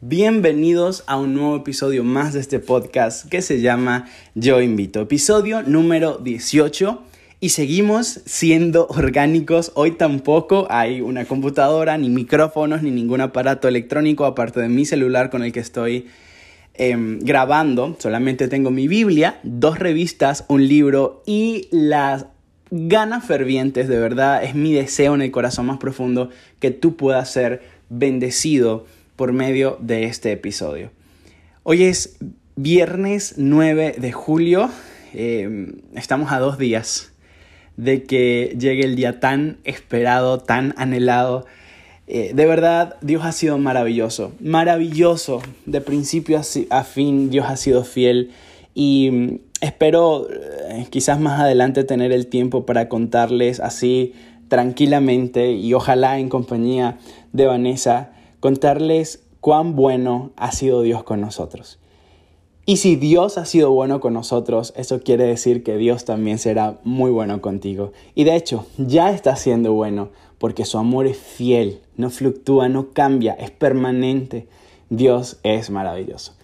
Bienvenidos a un nuevo episodio más de este podcast que se llama Yo Invito, episodio número 18 y seguimos siendo orgánicos. Hoy tampoco hay una computadora, ni micrófonos, ni ningún aparato electrónico aparte de mi celular con el que estoy em, grabando. Solamente tengo mi Biblia, dos revistas, un libro y las ganas fervientes, de verdad, es mi deseo en el corazón más profundo que tú puedas ser bendecido por medio de este episodio. Hoy es viernes 9 de julio, em, estamos a dos días de que llegue el día tan esperado, tan anhelado. Eh, de verdad, Dios ha sido maravilloso, maravilloso, de principio a, fin, Dios ha sido fiel y mm, espero eh, quizás más adelante tener el tiempo para contarles así tranquilamente y ojalá en compañía de Vanessa contarles cuán bueno ha sido Dios con nosotros. Y si Dios ha sido bueno con nosotros, eso quiere decir que Dios también será muy bueno contigo. Y de hecho, ya está siendo bueno, porque su amor es fiel, no fluctúa, no cambia, es permanente. Dios es maravilloso.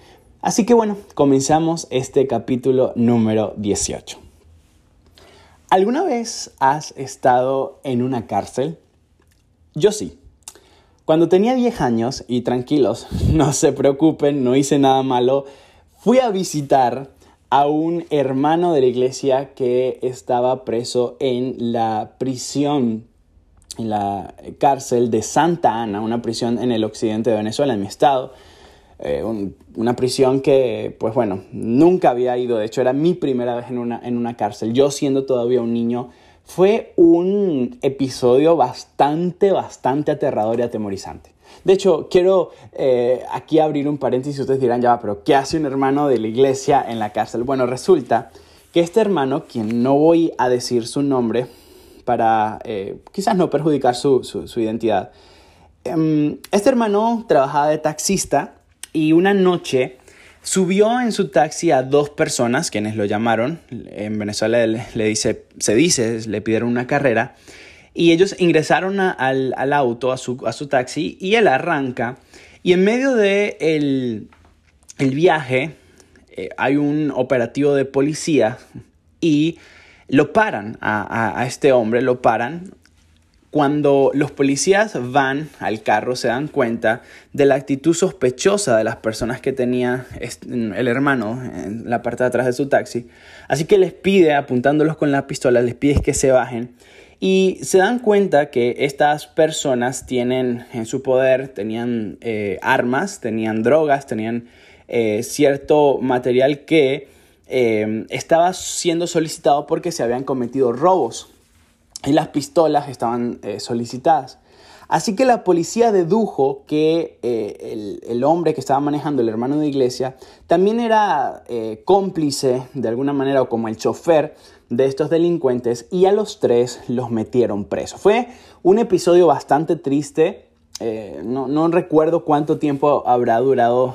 Así que bueno, comenzamos este capítulo número 18. ¿Alguna vez has estado en una cárcel? Yo sí. Cuando tenía 10 años, y tranquilos, no se preocupen, no hice nada malo, fui a visitar a un hermano de la iglesia que estaba preso en la prisión, en la cárcel de Santa Ana, una prisión en el occidente de Venezuela, en mi estado. Eh, una prisión que, pues bueno, nunca había ido, de hecho era mi primera vez en una, en una cárcel, yo siendo todavía un niño fue un episodio bastante, bastante aterrador y atemorizante. De hecho, quiero eh, aquí abrir un paréntesis. Ustedes dirán, ya, pero ¿qué hace un hermano de la iglesia en la cárcel? Bueno, resulta que este hermano, quien no voy a decir su nombre para eh, quizás no perjudicar su, identidad, em, este hermano trabajaba de taxista y una noche Subió en su taxi a dos personas, quienes lo llamaron, en Venezuela le, dice, se dice, le pidieron una carrera, y ellos ingresaron al, auto, a su, a su, taxi, y él arranca, y en medio de el, viaje eh, hay un operativo de policía y lo paran a, a este hombre, lo paran, cuando los policías van al carro se dan cuenta de la actitud sospechosa de las personas que tenía el hermano en la parte de atrás de su taxi. Así que les pide, apuntándolos con la pistola, les pide que se bajen. Y se dan cuenta que estas personas tienen en su poder, tenían eh, armas, tenían drogas, tenían eh, cierto material que eh, estaba siendo solicitado porque se habían cometido robos y las pistolas estaban eh, solicitadas. Así que la policía dedujo que eh, el, hombre que estaba manejando, el hermano de iglesia, también era eh, cómplice de alguna manera o como el chofer de estos delincuentes y a los tres los metieron presos. Fue un episodio bastante triste. No, no, recuerdo cuánto tiempo habrá durado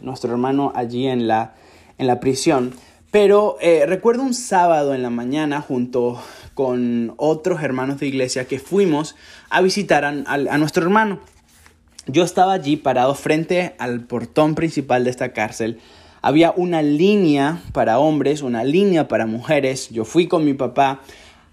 nuestro hermano allí en la, en la prisión, pero recuerdo un sábado en la mañana junto con otros hermanos de iglesia que fuimos a visitar a, nuestro hermano. Yo estaba allí parado frente al portón principal de esta cárcel. Había una línea para hombres, una línea para mujeres. Yo fui con mi papá.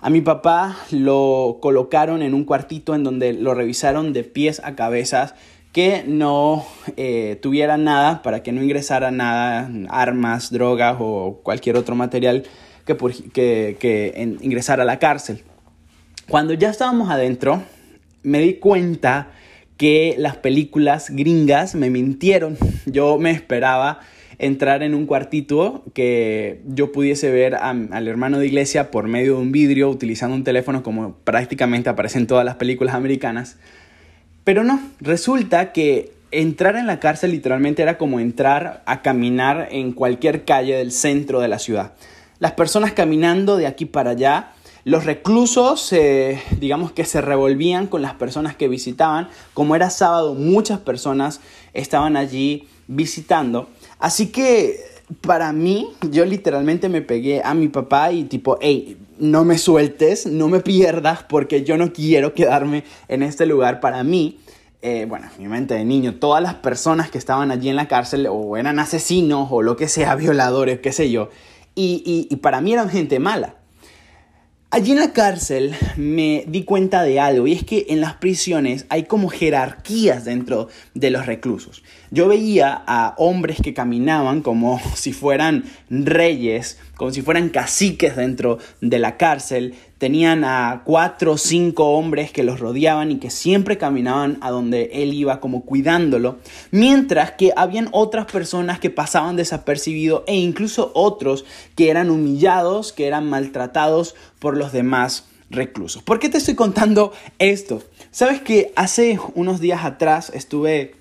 A mi papá lo colocaron en un cuartito en donde lo revisaron de pies a cabezas que no eh, tuviera nada, para que no ingresara nada, armas, drogas o cualquier otro material que, que, ingresar a la cárcel. Cuando ya estábamos adentro, me di cuenta que las películas gringas me mintieron. Yo me esperaba entrar en un cuartito que yo pudiese ver al hermano de iglesia por medio de un vidrio utilizando un teléfono como prácticamente aparece en todas las películas americanas. Pero no, resulta que entrar en la cárcel literalmente era como entrar a caminar en cualquier calle del centro de la ciudad las personas caminando de aquí para allá, los reclusos, eh, digamos que se revolvían con las personas que visitaban. Como era sábado, muchas personas estaban allí visitando. Así que para mí, yo literalmente me pegué a mi papá y tipo, hey, no me sueltes, no me pierdas porque yo no quiero quedarme en este lugar para mí. eh, bueno, en mi mente de niño, todas las personas que estaban allí en la cárcel o eran asesinos o lo que sea, violadores, qué sé yo. Y para mí eran gente mala. Allí en la cárcel me di cuenta de algo y es que en las prisiones hay como jerarquías dentro de los reclusos. Yo veía a hombres que caminaban como si fueran reyes, como si fueran caciques dentro de la cárcel. Tenían a cuatro o cinco hombres que los rodeaban y que siempre caminaban a donde él iba como cuidándolo. Mientras que habían otras personas que pasaban desapercibidos e incluso otros que eran humillados, que eran maltratados por los demás reclusos. ¿Por qué te estoy contando esto? Sabes que hace unos días atrás estuve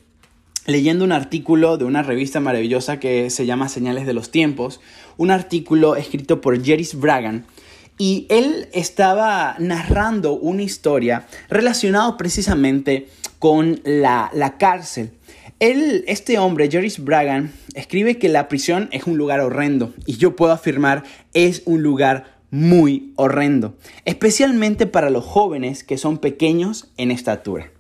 leyendo un artículo de una revista maravillosa que se llama Señales de los Tiempos, un artículo escrito por Jeris Bragan, y él estaba narrando una historia relacionada precisamente con la, la cárcel. Él, este hombre, Jeris Bragan, escribe que la prisión es un lugar horrendo, y yo puedo afirmar es un lugar muy horrendo, especialmente para los jóvenes que son pequeños en estatura.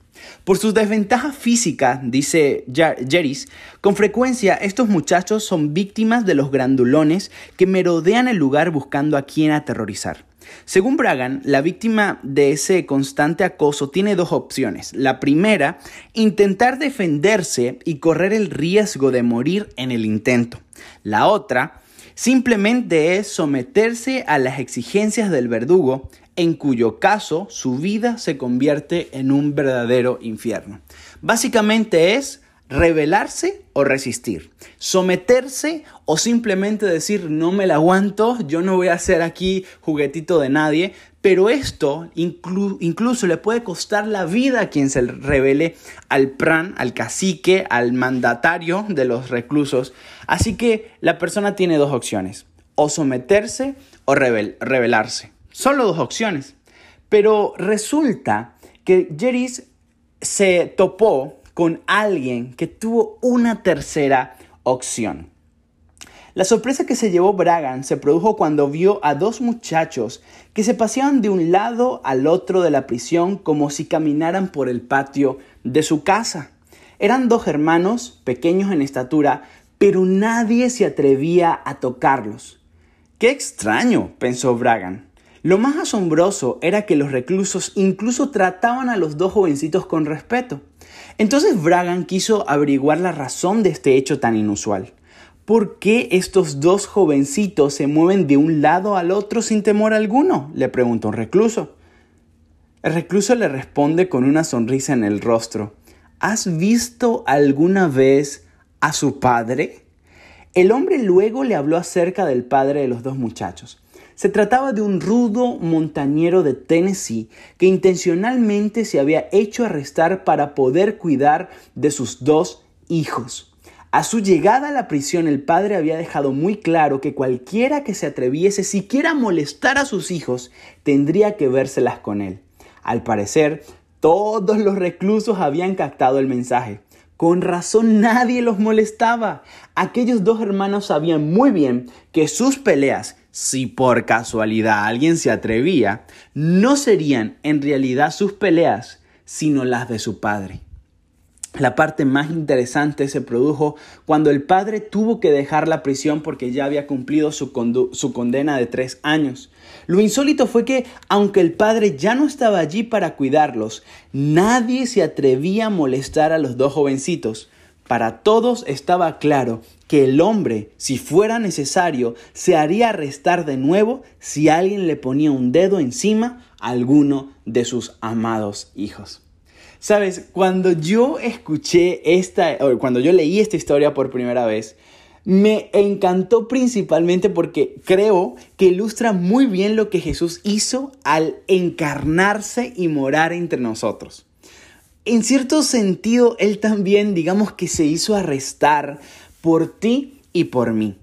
Por sus desventajas físicas, dice Jeris, con frecuencia estos muchachos son víctimas de los grandulones que merodean el lugar buscando a quien aterrorizar. Según Bragan, la víctima de ese constante acoso tiene dos opciones. La primera, intentar defenderse y correr el riesgo de morir en el intento. La otra, simplemente es someterse a las exigencias del verdugo en cuyo caso su vida se convierte en un verdadero infierno. Básicamente es rebelarse o resistir, someterse o simplemente decir no me la aguanto, yo no voy a ser aquí juguetito de nadie, pero esto incluso le puede costar la vida a quien se rebele al pran, al cacique, al mandatario de los reclusos. Así que la persona tiene dos opciones, o someterse o rebelarse. Solo dos opciones. Pero resulta que Jeris se topó con alguien que tuvo una tercera opción. La sorpresa que se llevó Bragan se produjo cuando vio a dos muchachos que se paseaban de un lado al otro de la prisión como si caminaran por el patio de su casa. Eran dos hermanos, pequeños en estatura, pero nadie se atrevía a tocarlos. Qué extraño, pensó Bragan. Lo más asombroso era que los reclusos incluso trataban a los dos jovencitos con respeto. Entonces Bragan quiso averiguar la razón de este hecho tan inusual. ¿Por qué estos dos jovencitos se mueven de un lado al otro sin temor alguno? le preguntó un recluso. El recluso le responde con una sonrisa en el rostro. ¿Has visto alguna vez a su padre? El hombre luego le habló acerca del padre de los dos muchachos. Se trataba de un rudo montañero de Tennessee que intencionalmente se había hecho arrestar para poder cuidar de sus dos hijos. A su llegada a la prisión el padre había dejado muy claro que cualquiera que se atreviese siquiera a molestar a sus hijos tendría que vérselas con él. Al parecer, todos los reclusos habían captado el mensaje. Con razón nadie los molestaba. Aquellos dos hermanos sabían muy bien que sus peleas si por casualidad alguien se atrevía, no serían en realidad sus peleas, sino las de su padre. La parte más interesante se produjo cuando el padre tuvo que dejar la prisión porque ya había cumplido su, su, condena de tres años. Lo insólito fue que, aunque el padre ya no estaba allí para cuidarlos, nadie se atrevía a molestar a los dos jovencitos. Para todos estaba claro que el hombre, si fuera necesario, se haría arrestar de nuevo si alguien le ponía un dedo encima a alguno de sus amados hijos. Sabes, cuando yo escuché esta, o cuando yo leí esta historia por primera vez, me encantó principalmente porque creo que ilustra muy bien lo que Jesús hizo al encarnarse y morar entre nosotros. En cierto sentido, Él también, digamos que se hizo arrestar por ti y por mí,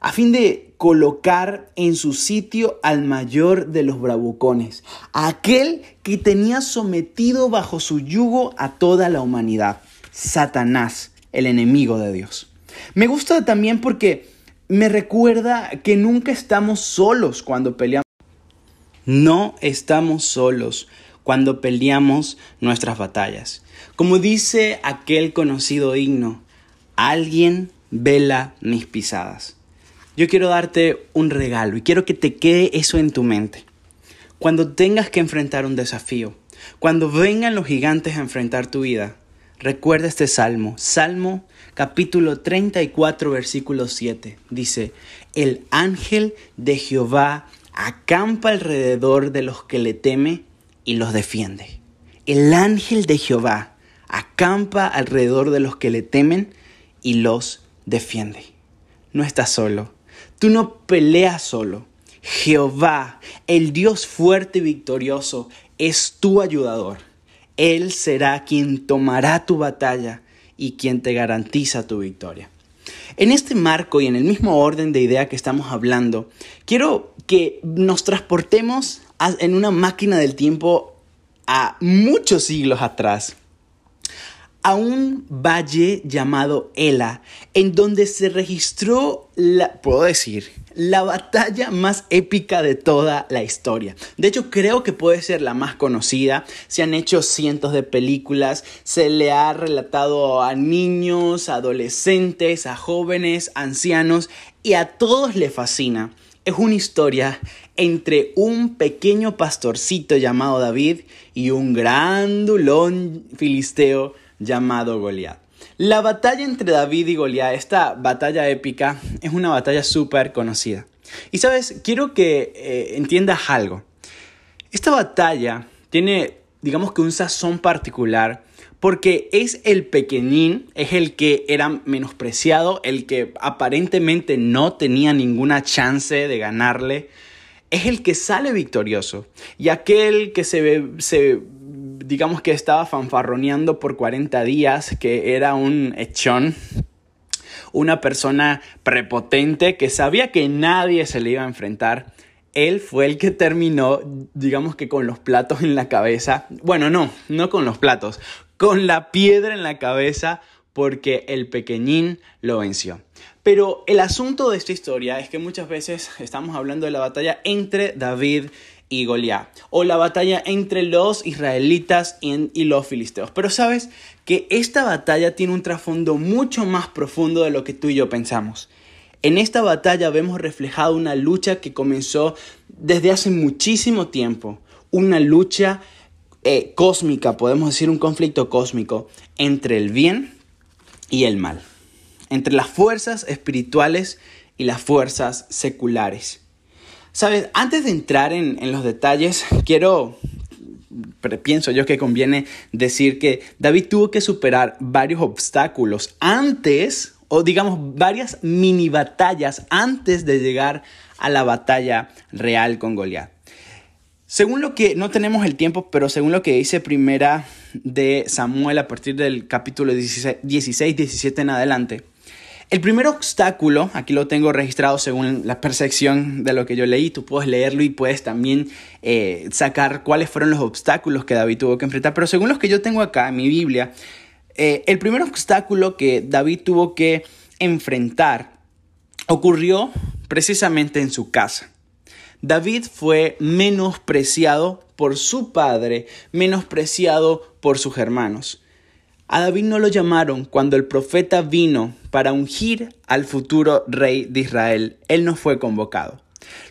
a fin de colocar en su sitio al mayor de los bravucones, aquel que tenía sometido bajo su yugo a toda la humanidad, Satanás, el enemigo de Dios. Me gusta también porque me recuerda que nunca estamos solos cuando peleamos. No estamos solos cuando peleamos nuestras batallas. Como dice aquel conocido himno, alguien vela mis pisadas. Yo quiero darte un regalo y quiero que te quede eso en tu mente. Cuando tengas que enfrentar un desafío, cuando vengan los gigantes a enfrentar tu vida, recuerda este salmo, Salmo capítulo 34, versículo 7. Dice, el ángel de Jehová acampa alrededor de los que le teme y los defiende. El ángel de Jehová acampa alrededor de los que le temen y los defiende. No estás solo. Tú no peleas solo. Jehová, el Dios fuerte y victorioso, es tu ayudador. Él será quien tomará tu batalla y quien te garantiza tu victoria. En este marco y en el mismo orden de idea que estamos hablando, quiero que nos transportemos en una máquina del tiempo a muchos siglos atrás a un valle llamado Ela, en donde se registró, la, puedo decir, la batalla más épica de toda la historia. De hecho, creo que puede ser la más conocida. Se han hecho cientos de películas, se le ha relatado a niños, adolescentes, a jóvenes, ancianos, y a todos le fascina. Es una historia entre un pequeño pastorcito llamado David y un gran dulón filisteo llamado Goliat. La batalla entre David y Goliat, esta batalla épica, es una batalla súper conocida. Y sabes, quiero que eh, entiendas algo. Esta batalla tiene, digamos que un sazón particular, porque es el pequeñín, es el que era menospreciado, el que aparentemente no tenía ninguna chance de ganarle, es el que sale victorioso. Y aquel que se, se digamos que estaba fanfarroneando por 40 días, que era un echón, una persona prepotente que sabía que nadie se le iba a enfrentar. Él fue el que terminó, digamos que con los platos en la cabeza. Bueno, no, no con los platos, con la piedra en la cabeza porque el pequeñín lo venció. Pero el asunto de esta historia es que muchas veces estamos hablando de la batalla entre David y Goliat, o la batalla entre los israelitas y, los filisteos. Pero sabes que esta batalla tiene un trasfondo mucho más profundo de lo que tú y yo pensamos. En esta batalla vemos reflejado una lucha que comenzó desde hace muchísimo tiempo, una lucha eh, cósmica, podemos decir un conflicto cósmico entre el bien y el mal, entre las fuerzas espirituales y las fuerzas seculares. Sabes, antes de entrar en, los detalles, quiero, pienso yo que conviene decir que David tuvo que superar varios obstáculos antes, o digamos varias mini batallas antes de llegar a la batalla real con Goliat. Según lo que, no tenemos el tiempo, pero según lo que dice primera de Samuel a partir del capítulo 16, 17 en adelante, el primer obstáculo, aquí lo tengo registrado según la percepción de lo que yo leí, tú puedes leerlo y puedes también eh, sacar cuáles fueron los obstáculos que David tuvo que enfrentar, pero según los que yo tengo acá en mi Biblia, eh, el primer obstáculo que David tuvo que enfrentar ocurrió precisamente en su casa. David fue menospreciado por su padre, menospreciado por sus hermanos. A David no lo llamaron cuando el profeta vino para ungir al futuro rey de Israel. Él no fue convocado.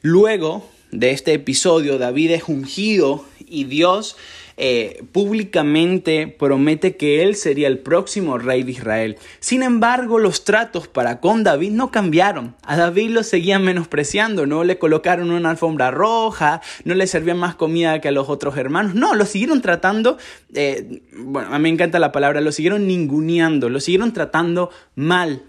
Luego de este episodio, David es ungido y Dios eh, públicamente promete que él sería el próximo rey de Israel. Sin embargo, los tratos para con David no cambiaron. A David lo seguían menospreciando, no le colocaron una alfombra roja, no le servían más comida que a los otros hermanos. No, lo siguieron tratando, eh, bueno, a mí me encanta la palabra, lo siguieron ninguneando, lo siguieron tratando mal.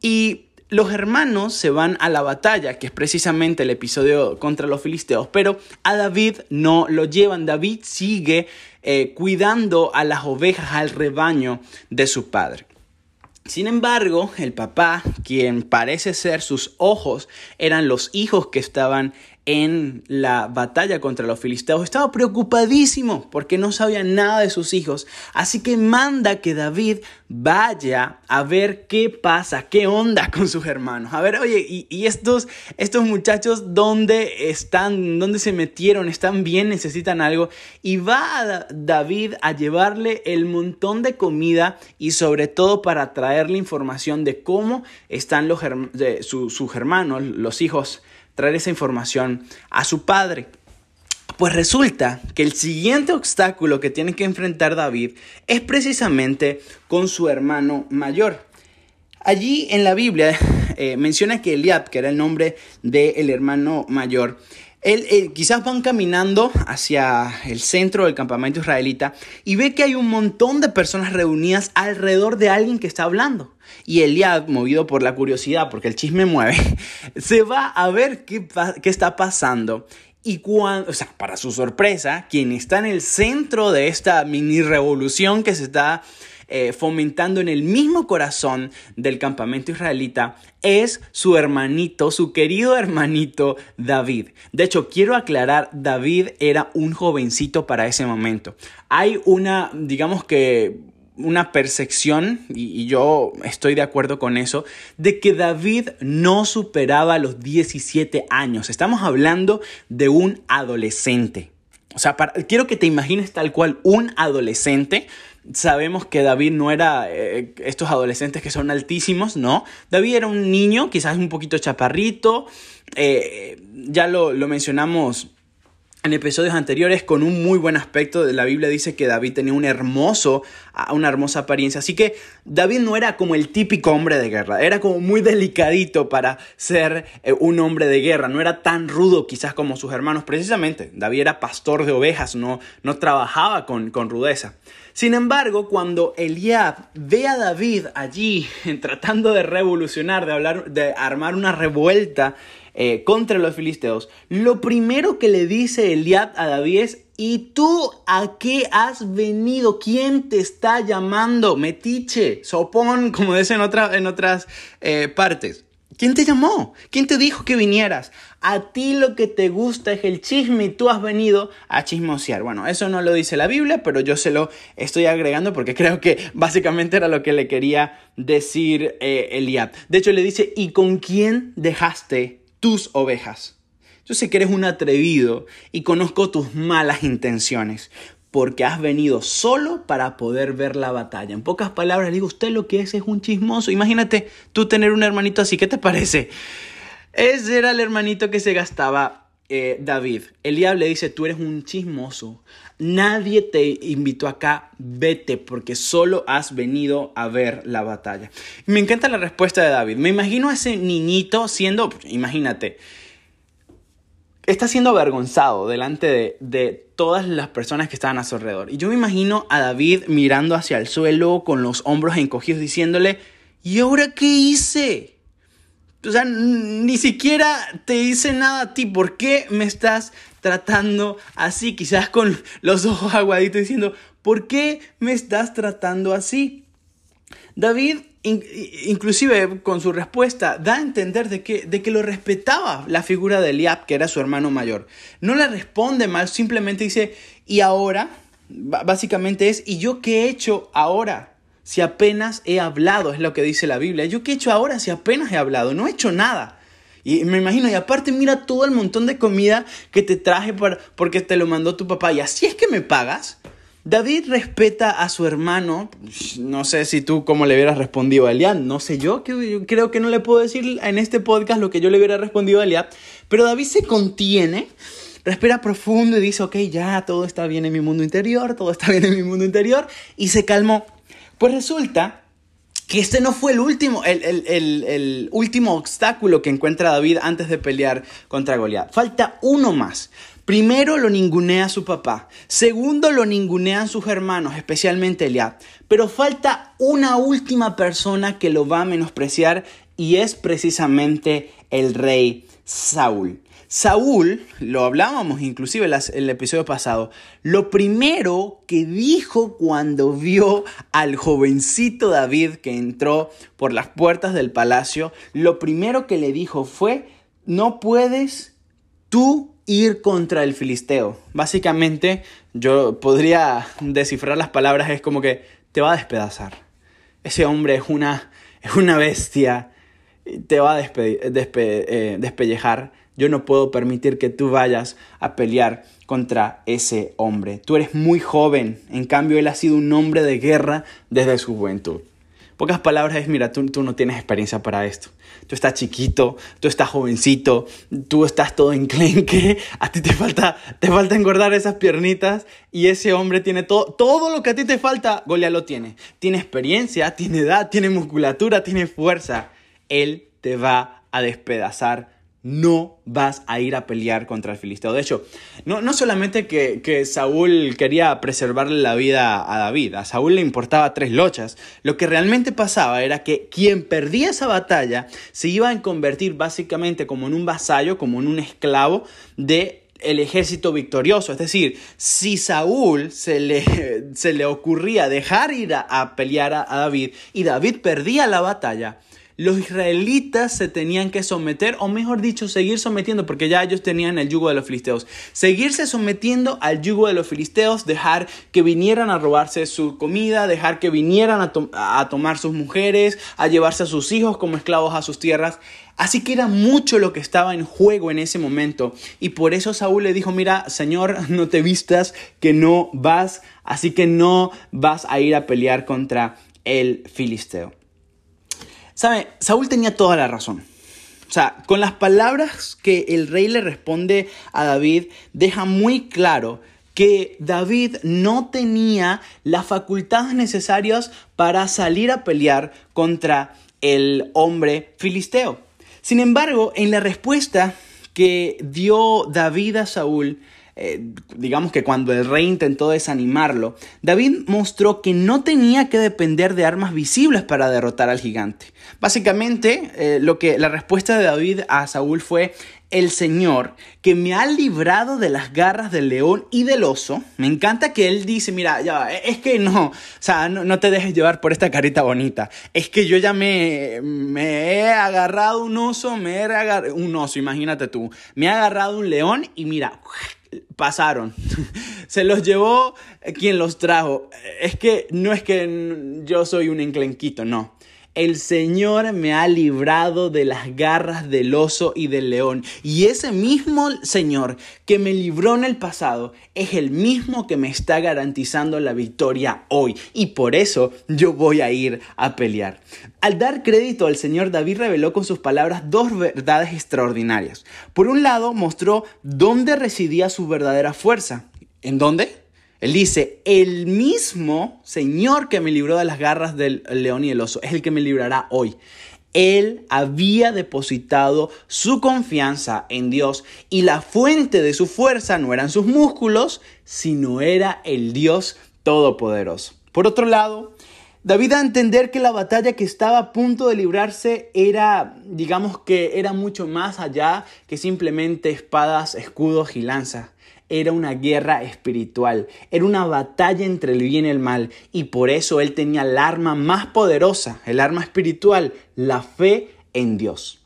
Y los hermanos se van a la batalla, que es precisamente el episodio contra los filisteos, pero a David no lo llevan. David sigue eh, cuidando a las ovejas, al rebaño de su padre. Sin embargo, el papá, quien parece ser sus ojos, eran los hijos que estaban en la batalla contra los filisteos, estaba preocupadísimo porque no sabía nada de sus hijos. Así que manda que David vaya a ver qué pasa, qué onda con sus hermanos. A ver, oye, ¿y, estos, estos muchachos dónde están? ¿Dónde se metieron? ¿Están bien? ¿Necesitan algo? Y va David a llevarle el montón de comida y sobre todo para traerle información de cómo están los, de sus hermanos, los hijos traer esa información a su padre. Pues resulta que el siguiente obstáculo que tiene que enfrentar David es precisamente con su hermano mayor. Allí en la Biblia eh, menciona que Eliab, que era el nombre del hermano mayor, él, quizás van caminando hacia el centro del campamento israelita y ve que hay un montón de personas reunidas alrededor de alguien que está hablando. Y Eliab, movido por la curiosidad, porque el chisme mueve, se va a ver qué, qué está pasando. Y cuando, o sea, para su sorpresa, quien está en el centro de esta mini revolución que se está eh, fomentando en el mismo corazón del campamento israelita es su hermanito, su querido hermanito David. De hecho, quiero aclarar, David era un jovencito para ese momento. Hay una, digamos que una percepción, y, yo estoy de acuerdo con eso, de que David no superaba los 17 años. Estamos hablando de un adolescente. O sea, quiero que te imagines tal cual un adolescente Sabemos que David no era eh, estos adolescentes que son altísimos, ¿no? David era un niño, quizás un poquito chaparrito, eh, ya lo, lo mencionamos en episodios anteriores con un muy buen aspecto. La Biblia dice que David tenía un hermoso, una hermosa apariencia. Así que David no era como el típico hombre de guerra, era como muy delicadito para ser eh, un hombre de guerra. No era tan rudo quizás como sus hermanos. Precisamente, David era pastor de ovejas, no, no trabajaba con, con rudeza. Sin embargo, cuando Eliab ve a David allí tratando de revolucionar, de, hablar, de armar una revuelta, eh, contra los filisteos, lo primero que le dice Eliab a David es, ¿y tú a qué has venido? ¿Quién te está llamando? Metiche, sopón, como dicen en, en otras eh, partes. ¿Quién te llamó? ¿Quién te dijo que vinieras? A ti lo que te gusta es el chisme y tú has venido a chismosear. Bueno, eso no lo dice la Biblia, pero yo se lo estoy agregando porque creo que básicamente era lo que le quería decir eh, Eliab. De hecho, le dice, ¿y con quién dejaste tus ovejas. Yo sé que eres un atrevido y conozco tus malas intenciones, porque has venido solo para poder ver la batalla. En pocas palabras, digo, usted lo que es es un chismoso. Imagínate tú tener un hermanito así, ¿qué te parece? Ese era el hermanito que se gastaba eh, David. Eliab le dice, tú eres un chismoso. Nadie te invitó acá, vete porque solo has venido a ver la batalla. Me encanta la respuesta de David. Me imagino a ese niñito siendo, imagínate, está siendo avergonzado delante de, de, todas las personas que estaban a su alrededor. Y yo me imagino a David mirando hacia el suelo con los hombros encogidos diciéndole, ¿y ahora qué hice? O sea, ni siquiera te hice nada a ti. ¿Por qué me estás tratando así? Quizás con los ojos aguaditos diciendo, ¿por qué me estás tratando así? David, inclusive con su respuesta, da a entender de que, de que lo respetaba la figura de Eliab, que era su hermano mayor. No le responde mal, simplemente dice, ¿y ahora? básicamente es, ¿y yo qué he hecho ahora? si apenas he hablado? Es lo que dice la Biblia. ¿Yo qué he hecho ahora si apenas he hablado? No he hecho nada. Y me imagino, y aparte mira todo el montón de comida que te traje porque te lo mandó tu papá. Y así es que me pagas. David respeta a su hermano. No sé si tú cómo le hubieras respondido a Eliab. No sé yo, creo que no le puedo decir en este podcast lo que yo le hubiera respondido a Eliab. Pero David se contiene, respira profundo y dice, ok, ya todo está bien en mi mundo interior, todo está bien en mi mundo interior. Y se calmó. Pues resulta que este no fue el último, el, último obstáculo que encuentra David antes de pelear contra Goliat. Falta uno más. Primero lo ningunea su papá. Segundo lo ningunean sus hermanos, especialmente Eliab. Pero falta una última persona que lo va a menospreciar y es precisamente el rey Saúl. Saúl, lo hablábamos inclusive en el episodio pasado, lo primero que dijo cuando vio al jovencito David que entró por las puertas del palacio, lo primero que le dijo fue, no puedes tú ir contra el filisteo. Básicamente, yo podría descifrar las palabras, es como que te va a despedazar. Ese hombre es una, es una bestia, te va a eh, despellejar. Yo no puedo permitir que tú vayas a pelear contra ese hombre. Tú eres muy joven, en cambio él ha sido un hombre de guerra desde su juventud. Pocas palabras es, mira, tú, tú no tienes experiencia para esto. Tú estás chiquito, tú estás jovencito, tú estás todo enclenque, a ti te falta, te falta engordar esas piernitas y ese hombre tiene todo, todo lo que a ti te falta, Goliat lo tiene. Tiene experiencia, tiene edad, tiene musculatura, tiene fuerza. Él te va a despedazar no vas a ir a pelear contra el filisteo. De hecho, no, no solamente que, que, Saúl quería preservarle la vida a David, a Saúl le importaba tres lochas. Lo que realmente pasaba era que quien perdía esa batalla se iba a convertir básicamente como en un vasallo, como en un esclavo de el ejército victorioso. Es decir, si Saúl se le, se le ocurría dejar ir a, pelear a David y David perdía la batalla, los israelitas se tenían que someter, o mejor dicho, seguir sometiendo, porque ya ellos tenían el yugo de los filisteos. Seguirse sometiendo al yugo de los filisteos, dejar que vinieran a robarse su comida, dejar que vinieran a, tomar sus mujeres, a llevarse a sus hijos como esclavos a sus tierras. Así que era mucho lo que estaba en juego en ese momento. Y por eso Saúl le dijo, mira, Señor, no te vistas que no vas, así que no vas a ir a pelear contra el filisteo. ¿Sabe? Saúl tenía toda la razón. O sea, con las palabras que el rey le responde a David, deja muy claro que David no tenía las facultades necesarias para salir a pelear contra el hombre filisteo. Sin embargo, en la respuesta que dio David a Saúl, eh, digamos que cuando el rey intentó desanimarlo, David mostró que no tenía que depender de armas visibles para derrotar al gigante. Básicamente, eh, lo que la respuesta de David a Saúl fue el Señor que me ha librado de las garras del león y del oso. Me encanta que él dice, mira, ya, es que no, o sea, no, te dejes llevar por esta carita bonita. Es que yo ya me, me he agarrado un oso, me he agarrado un oso, imagínate tú. Me he agarrado un león y mira, pasaron. Se los llevó quien los trajo. Es que no es que yo soy un enclenquito, no. El Señor me ha librado de las garras del oso y del león. Y ese mismo Señor que me libró en el pasado es el mismo que me está garantizando la victoria hoy. Y por eso yo voy a ir a pelear. Al dar crédito al Señor, David reveló con sus palabras dos verdades extraordinarias. Por un lado, mostró dónde residía su verdadera fuerza. ¿En dónde? Él dice, el mismo Señor que me libró de las garras del león y el oso es el que me librará hoy. Él había depositado su confianza en Dios y la fuente de su fuerza no eran sus músculos, sino era el Dios Todopoderoso. Por otro lado, David a entender que la batalla que estaba a punto de librarse era, digamos que era mucho más allá que simplemente espadas, escudos y lanzas era una guerra espiritual, era una batalla entre el bien y el mal, y por eso él tenía el arma más poderosa, el arma espiritual, la fe en Dios.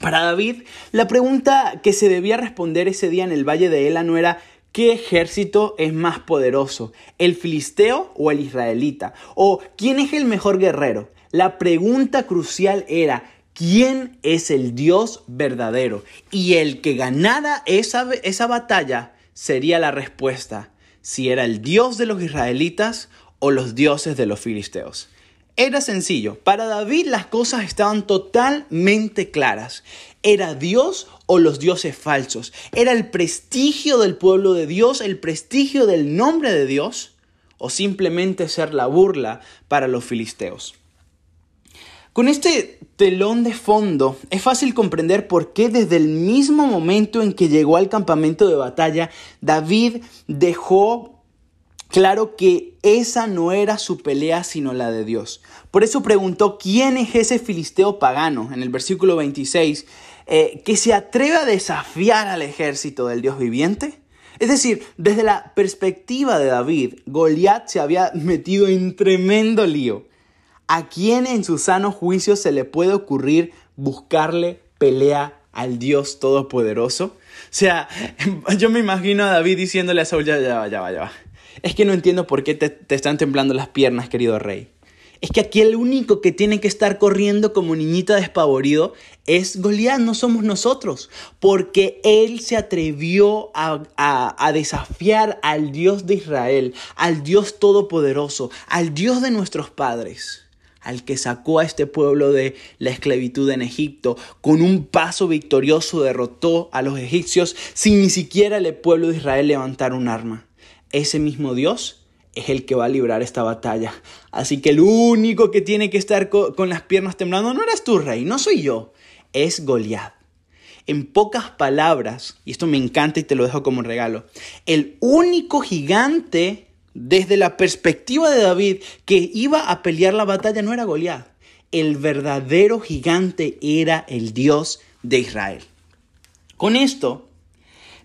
Para David, la pregunta que se debía responder ese día en el valle de Ela no era ¿Qué ejército es más poderoso? ¿El filisteo o el israelita? ¿O quién es el mejor guerrero? La pregunta crucial era ¿quién es el Dios verdadero? Y el que ganara esa, esa batalla sería la respuesta si era el Dios de los israelitas o los dioses de los filisteos. Era sencillo, para David las cosas estaban totalmente claras. ¿Era Dios o los dioses falsos? ¿Era el prestigio del pueblo de Dios, el prestigio del nombre de Dios? ¿O simplemente ser la burla para los filisteos? Con este telón de fondo es fácil comprender por qué desde el mismo momento en que llegó al campamento de batalla, David dejó claro que esa no era su pelea sino la de Dios. Por eso preguntó, ¿quién es ese filisteo pagano? En el versículo 26, eh, que se atreve a desafiar al ejército del Dios viviente. Es decir, desde la perspectiva de David, Goliat se había metido en tremendo lío. ¿A quién en su sano juicio se le puede ocurrir buscarle pelea al Dios Todopoderoso. O sea, yo me imagino a David diciéndole a Saúl, ya, ya va, ya va, ya va. Es que no entiendo por qué te, te están temblando las piernas, querido rey. Es que aquí el único que tiene que estar corriendo como niñita despavorido es Goliat, no somos nosotros, porque él se atrevió a, a, desafiar al Dios de Israel, al Dios todopoderoso, al Dios de nuestros padres al que sacó a este pueblo de la esclavitud en Egipto, con un paso victorioso derrotó a los egipcios sin ni siquiera el pueblo de Israel levantar un arma. Ese mismo Dios es el que va a librar esta batalla. Así que el único que tiene que estar con las piernas temblando no eres tú, rey, no soy yo, es Goliat. En pocas palabras, y esto me encanta y te lo dejo como regalo, el único gigante desde la perspectiva de David que iba a pelear la batalla no era Goliat. El verdadero gigante era el Dios de Israel. Con esto,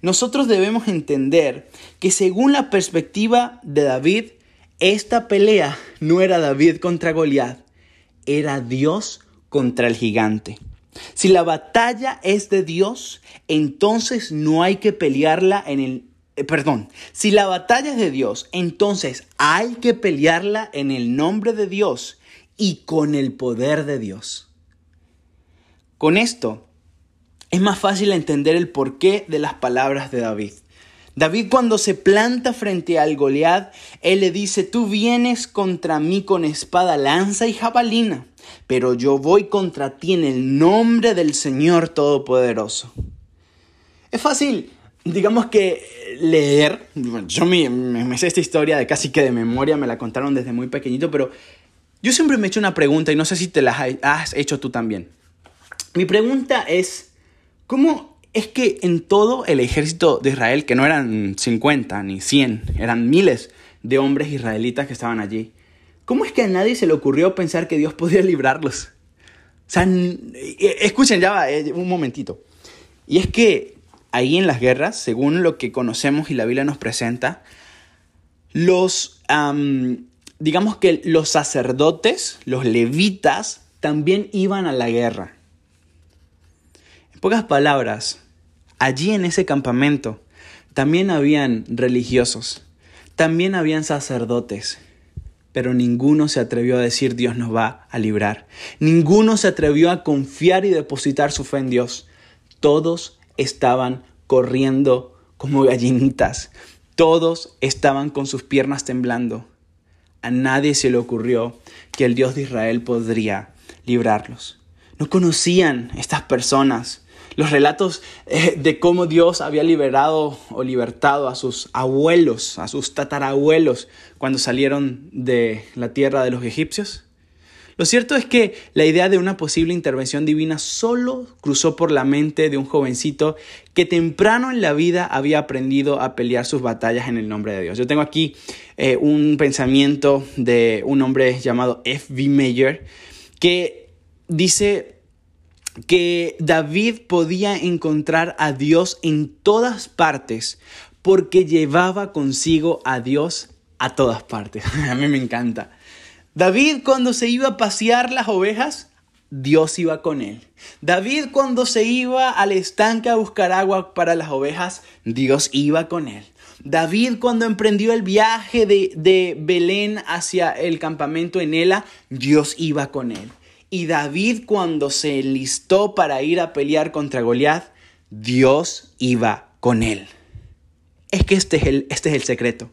nosotros debemos entender que según la perspectiva de David, esta pelea no era David contra Goliat, era Dios contra el gigante. Si la batalla es de Dios, entonces no hay que pelearla en el... Eh, perdón, si la batalla es de Dios, entonces hay que pelearla en el nombre de Dios y con el poder de Dios. Con esto, es más fácil entender el porqué de las palabras de David. David cuando se planta frente al Goliat, él le dice, tú vienes contra mí con espada, lanza y jabalina, pero yo voy contra ti en el nombre del Señor Todopoderoso. Es fácil, digamos que leer, yo me, me, sé esta historia de casi que de memoria, me la contaron desde muy pequeñito, pero yo siempre me he hecho una pregunta y no sé si te la has hecho tú también. Mi pregunta es, ¿Cómo es que en todo el ejército de Israel, que no eran 50 ni 100, eran miles de hombres israelitas que estaban allí, ¿cómo es que a nadie se le ocurrió pensar que Dios podía librarlos? O sea, eh, escuchen, ya va, eh, un momentito. Y es que ahí en las guerras, según lo que conocemos y la Biblia nos presenta, los, digamos que los sacerdotes, los levitas, también iban a la guerra pocas palabras, allí en ese campamento también habían religiosos, también habían sacerdotes, pero ninguno se atrevió a decir Dios nos va a librar. Ninguno se atrevió a confiar y depositar su fe en Dios. Todos estaban corriendo como gallinitas. Todos estaban con sus piernas temblando. A nadie se le ocurrió que el Dios de Israel podría librarlos. No conocían estas personas los relatos eh, de cómo Dios había liberado o libertado a sus abuelos, a sus tatarabuelos, cuando salieron de la tierra de los egipcios. Lo cierto es que la idea de una posible intervención divina solo cruzó por la mente de un jovencito que temprano en la vida había aprendido a pelear sus batallas en el nombre de Dios. Yo tengo aquí eh, un pensamiento de un hombre llamado F.B. Mayer que dice que David podía encontrar a Dios en todas partes porque llevaba consigo a Dios a todas partes. a mí me encanta. David cuando se iba a pasear las ovejas, Dios iba con él. David cuando se iba al estanque a buscar agua para las ovejas, Dios iba con él. David cuando emprendió el viaje de, de Belén hacia el campamento en Ela, Dios iba con él. Y David cuando se enlistó para ir a pelear contra Goliat, Dios iba con él. Es que este es, el, este es el secreto.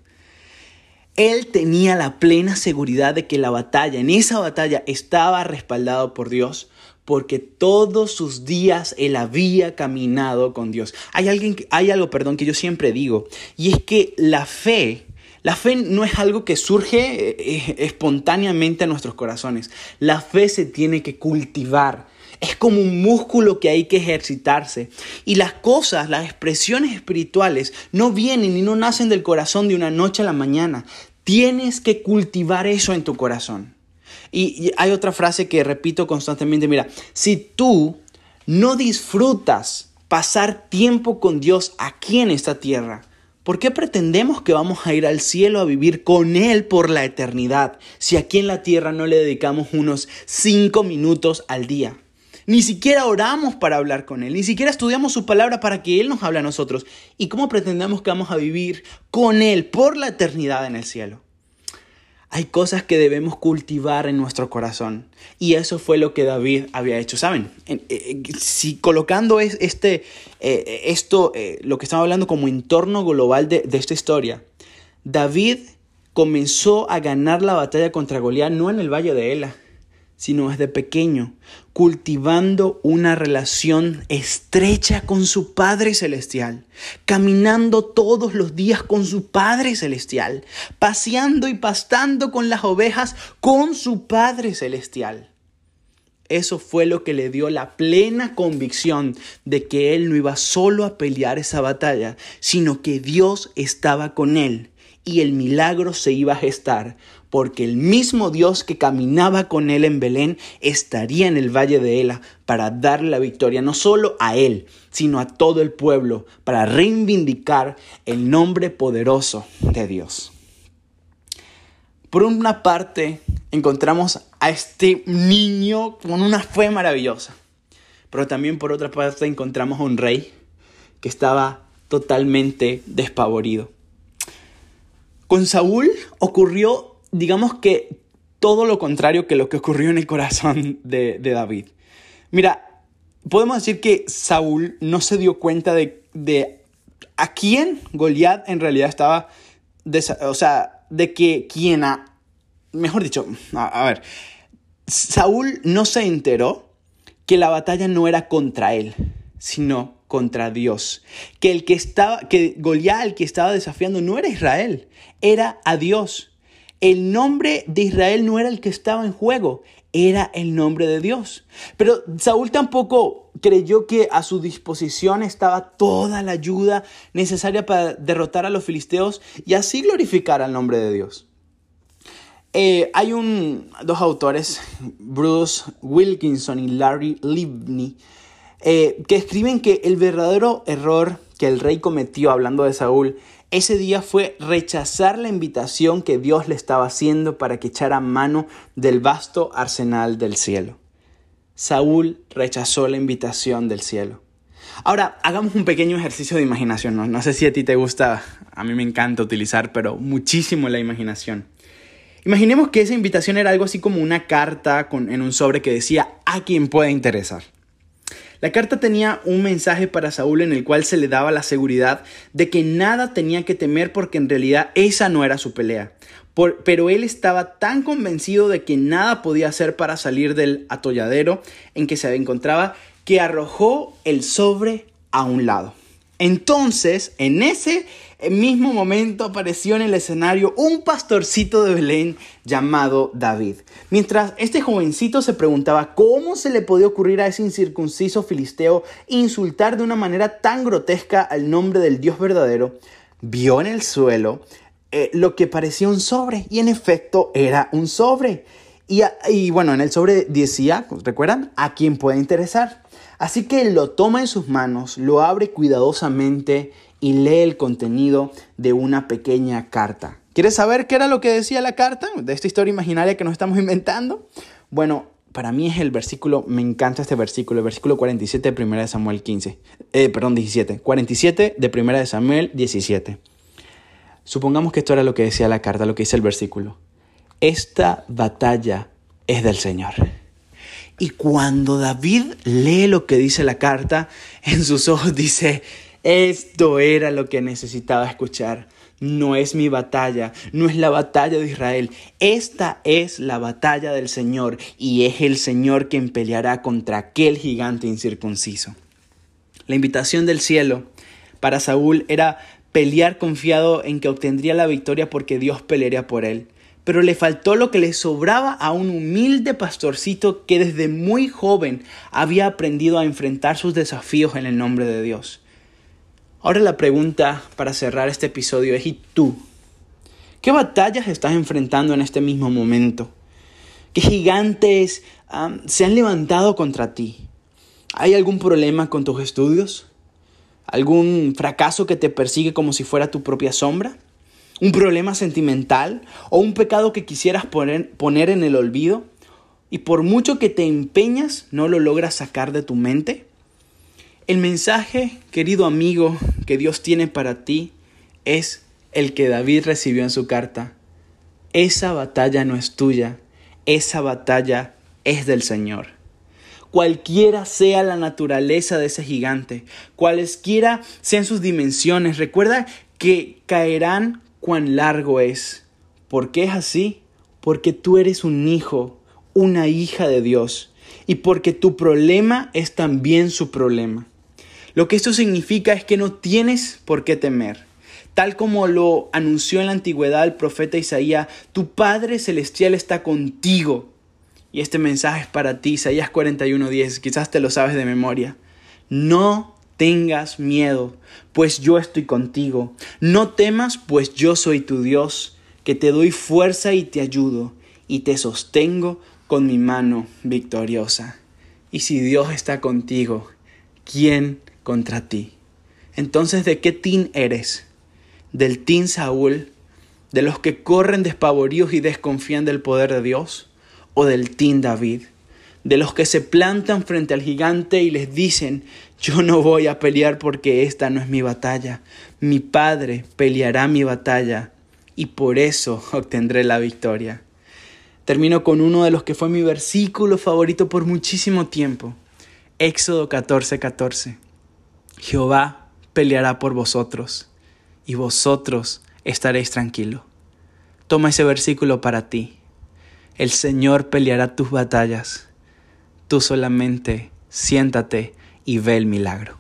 Él tenía la plena seguridad de que la batalla, en esa batalla, estaba respaldado por Dios, porque todos sus días él había caminado con Dios. Hay, alguien, hay algo, perdón, que yo siempre digo, y es que la fe la fe no es algo que surge eh, espontáneamente a nuestros corazones. La fe se tiene que cultivar. Es como un músculo que hay que ejercitarse. Y las cosas, las expresiones espirituales, no vienen y no nacen del corazón de una noche a la mañana. Tienes que cultivar eso en tu corazón. Y, hay otra frase que repito constantemente, mira, si tú no disfrutas pasar tiempo con Dios aquí en esta tierra, ¿Por qué pretendemos que vamos a ir al cielo a vivir con Él por la eternidad si aquí en la tierra no le dedicamos unos cinco minutos al día? Ni siquiera oramos para hablar con Él, ni siquiera estudiamos su palabra para que Él nos hable a nosotros. ¿Y cómo pretendemos que vamos a vivir con Él por la eternidad en el cielo? Hay cosas que debemos cultivar en nuestro corazón. Y eso fue lo que David había hecho. ¿Saben? Eh, eh, si colocando este, eh, esto, lo que estamos hablando como entorno global de, de esta historia, David comenzó a ganar la batalla contra Goliat no en el valle de Ela, sino desde pequeño, cultivando una relación estrecha con su Padre Celestial, caminando todos los días con su Padre Celestial, paseando y pastando con las ovejas con su Padre Celestial. Eso fue lo que le dio la plena convicción de que él no iba solo a pelear esa batalla, sino que Dios estaba con él y el milagro se iba a gestar, porque el mismo Dios que caminaba con él en Belén estaría en el valle de Ela para darle la victoria no solo a él, sino a todo el pueblo, para reivindicar el nombre poderoso de Dios. Por una parte, encontramos a este niño con una fe maravillosa, pero también por otra parte encontramos a un rey que estaba totalmente despavorido. Con Saúl ocurrió, digamos que todo lo contrario que lo que ocurrió en el corazón de, David. Mira, podemos decir que Saúl no se dio cuenta de, a quién Goliat en realidad estaba, o sea, de que quién a, mejor dicho, a, ver, Saúl no se enteró que la batalla no era contra él, sino contra Dios. Que el que estaba, que Goliat, el que estaba desafiando, no era Israel, era a Dios. El nombre de Israel no era el que estaba en juego, era el nombre de Dios. Pero Saúl tampoco creyó que a su disposición estaba toda la ayuda necesaria para derrotar a los filisteos y así glorificar al nombre de Dios. Eh, hay un, dos autores, Bruce Wilkinson y Larry Livney, eh, que escriben que el verdadero error que el rey cometió hablando de Saúl ese día fue rechazar la invitación que Dios le estaba haciendo para que echara mano del vasto arsenal del cielo. Saúl rechazó la invitación del cielo. Ahora, hagamos un pequeño ejercicio de imaginación. No, sé si a ti te gusta, a mí me encanta utilizar, pero muchísimo la imaginación. Imaginemos que esa invitación era algo así como una carta con, en un sobre que decía a quien puede interesar. La carta tenía un mensaje para Saúl en el cual se le daba la seguridad de que nada tenía que temer porque en realidad esa no era su pelea. pero él estaba tan convencido de que nada podía hacer para salir del atolladero en que se encontraba que arrojó el sobre a un lado. Entonces, en ese mismo momento apareció en el escenario un pastorcito de Belén llamado David. Mientras este jovencito se preguntaba cómo se le podía ocurrir a ese incircunciso filisteo insultar de una manera tan grotesca al nombre del Dios verdadero, vio en el suelo eh, lo que parecía un sobre y en efecto era un sobre. Y, y bueno, en el sobre decía, ¿recuerdan? A quién puede interesar. Así que lo toma en sus manos, lo abre cuidadosamente y lee el contenido de una pequeña carta. ¿Quieres saber qué era lo que decía la carta de esta historia imaginaria que nos estamos inventando? Bueno, para mí es el versículo, me encanta este versículo, el versículo 47 de 1 de Samuel 15, eh, perdón, 17, 47 de 1 de Samuel 17. Supongamos que esto era lo que decía la carta, lo que dice el versículo. Esta batalla es del Señor. Y cuando David lee lo que dice la carta, en sus ojos dice, esto era lo que necesitaba escuchar. No es mi batalla, no es la batalla de Israel. Esta es la batalla del Señor y es el Señor quien peleará contra aquel gigante incircunciso. La invitación del cielo para Saúl era pelear confiado en que obtendría la victoria porque Dios pelearía por él pero le faltó lo que le sobraba a un humilde pastorcito que desde muy joven había aprendido a enfrentar sus desafíos en el nombre de Dios. Ahora la pregunta para cerrar este episodio es ¿y tú? ¿Qué batallas estás enfrentando en este mismo momento? ¿Qué gigantes se han levantado contra ti? ¿Hay algún problema con tus estudios? ¿Algún fracaso que te persigue como si fuera tu propia sombra? Un problema sentimental o un pecado que quisieras poner, poner en el olvido, y por mucho que te empeñas, no lo logras sacar de tu mente? El mensaje, querido amigo, que Dios tiene para ti es el que David recibió en su carta. Esa batalla no es tuya, esa batalla es del Señor. Cualquiera sea la naturaleza de ese gigante, cualesquiera sean sus dimensiones, recuerda que caerán cuán largo es. ¿Por qué es así? Porque tú eres un hijo, una hija de Dios, y porque tu problema es también su problema. Lo que esto significa es que no tienes por qué temer. Tal como lo anunció en la antigüedad el profeta Isaías, tu Padre Celestial está contigo y este mensaje es para ti, Isaías 41:10, quizás te lo sabes de memoria. No tengas miedo, pues yo estoy contigo. No temas, pues yo soy tu Dios, que te doy fuerza y te ayudo, y te sostengo con mi mano victoriosa. Y si Dios está contigo, ¿quién contra ti? Entonces, ¿de qué tin eres? ¿Del tin Saúl? ¿De los que corren despavoridos y desconfían del poder de Dios? o del Team David, de los que se plantan frente al gigante y les dicen, yo no voy a pelear porque esta no es mi batalla, mi Padre peleará mi batalla y por eso obtendré la victoria. Termino con uno de los que fue mi versículo favorito por muchísimo tiempo. Éxodo 14:14. 14. Jehová peleará por vosotros y vosotros estaréis tranquilos. Toma ese versículo para ti. El Señor peleará tus batallas. Tú solamente siéntate y ve el milagro.